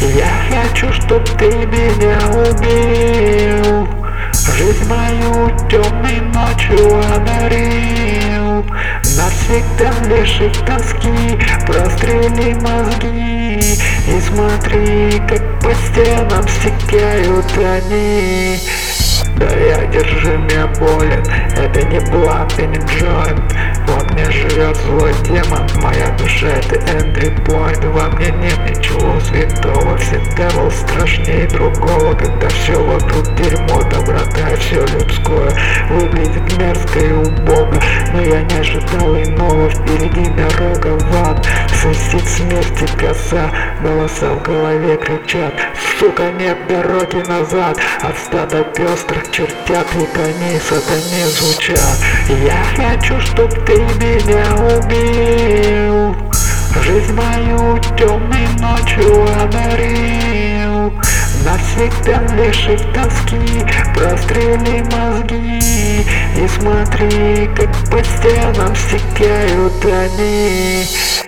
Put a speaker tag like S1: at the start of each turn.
S1: Я хочу, чтоб ты меня убил. Жизнь мою темной ночью одарил. Навсегда лишив тоски Прострели мозги. И смотри, как по стенам стекают они. Да я держи меня болен, это не блат и не джойнт Мне живет злой демон, моя душа это Эндрю Пойнт Во мне нет ничего святого, все девил страшнее другого Когда все вокруг дерьмо, доброта все людское Выглядит мерзко и убого, но я не ожидал иного Впереди дорога в ад, свистит смерти коса Голоса в голове кричат, сука нет дороги назад. От стада пестрых чертят и коней сатане звучат. Я хочу, чтоб ты меня убил. Жизнь мою темной ночью одарил Навсегда лишив тоски Прострели мозги. И смотри, как по стенам стекают они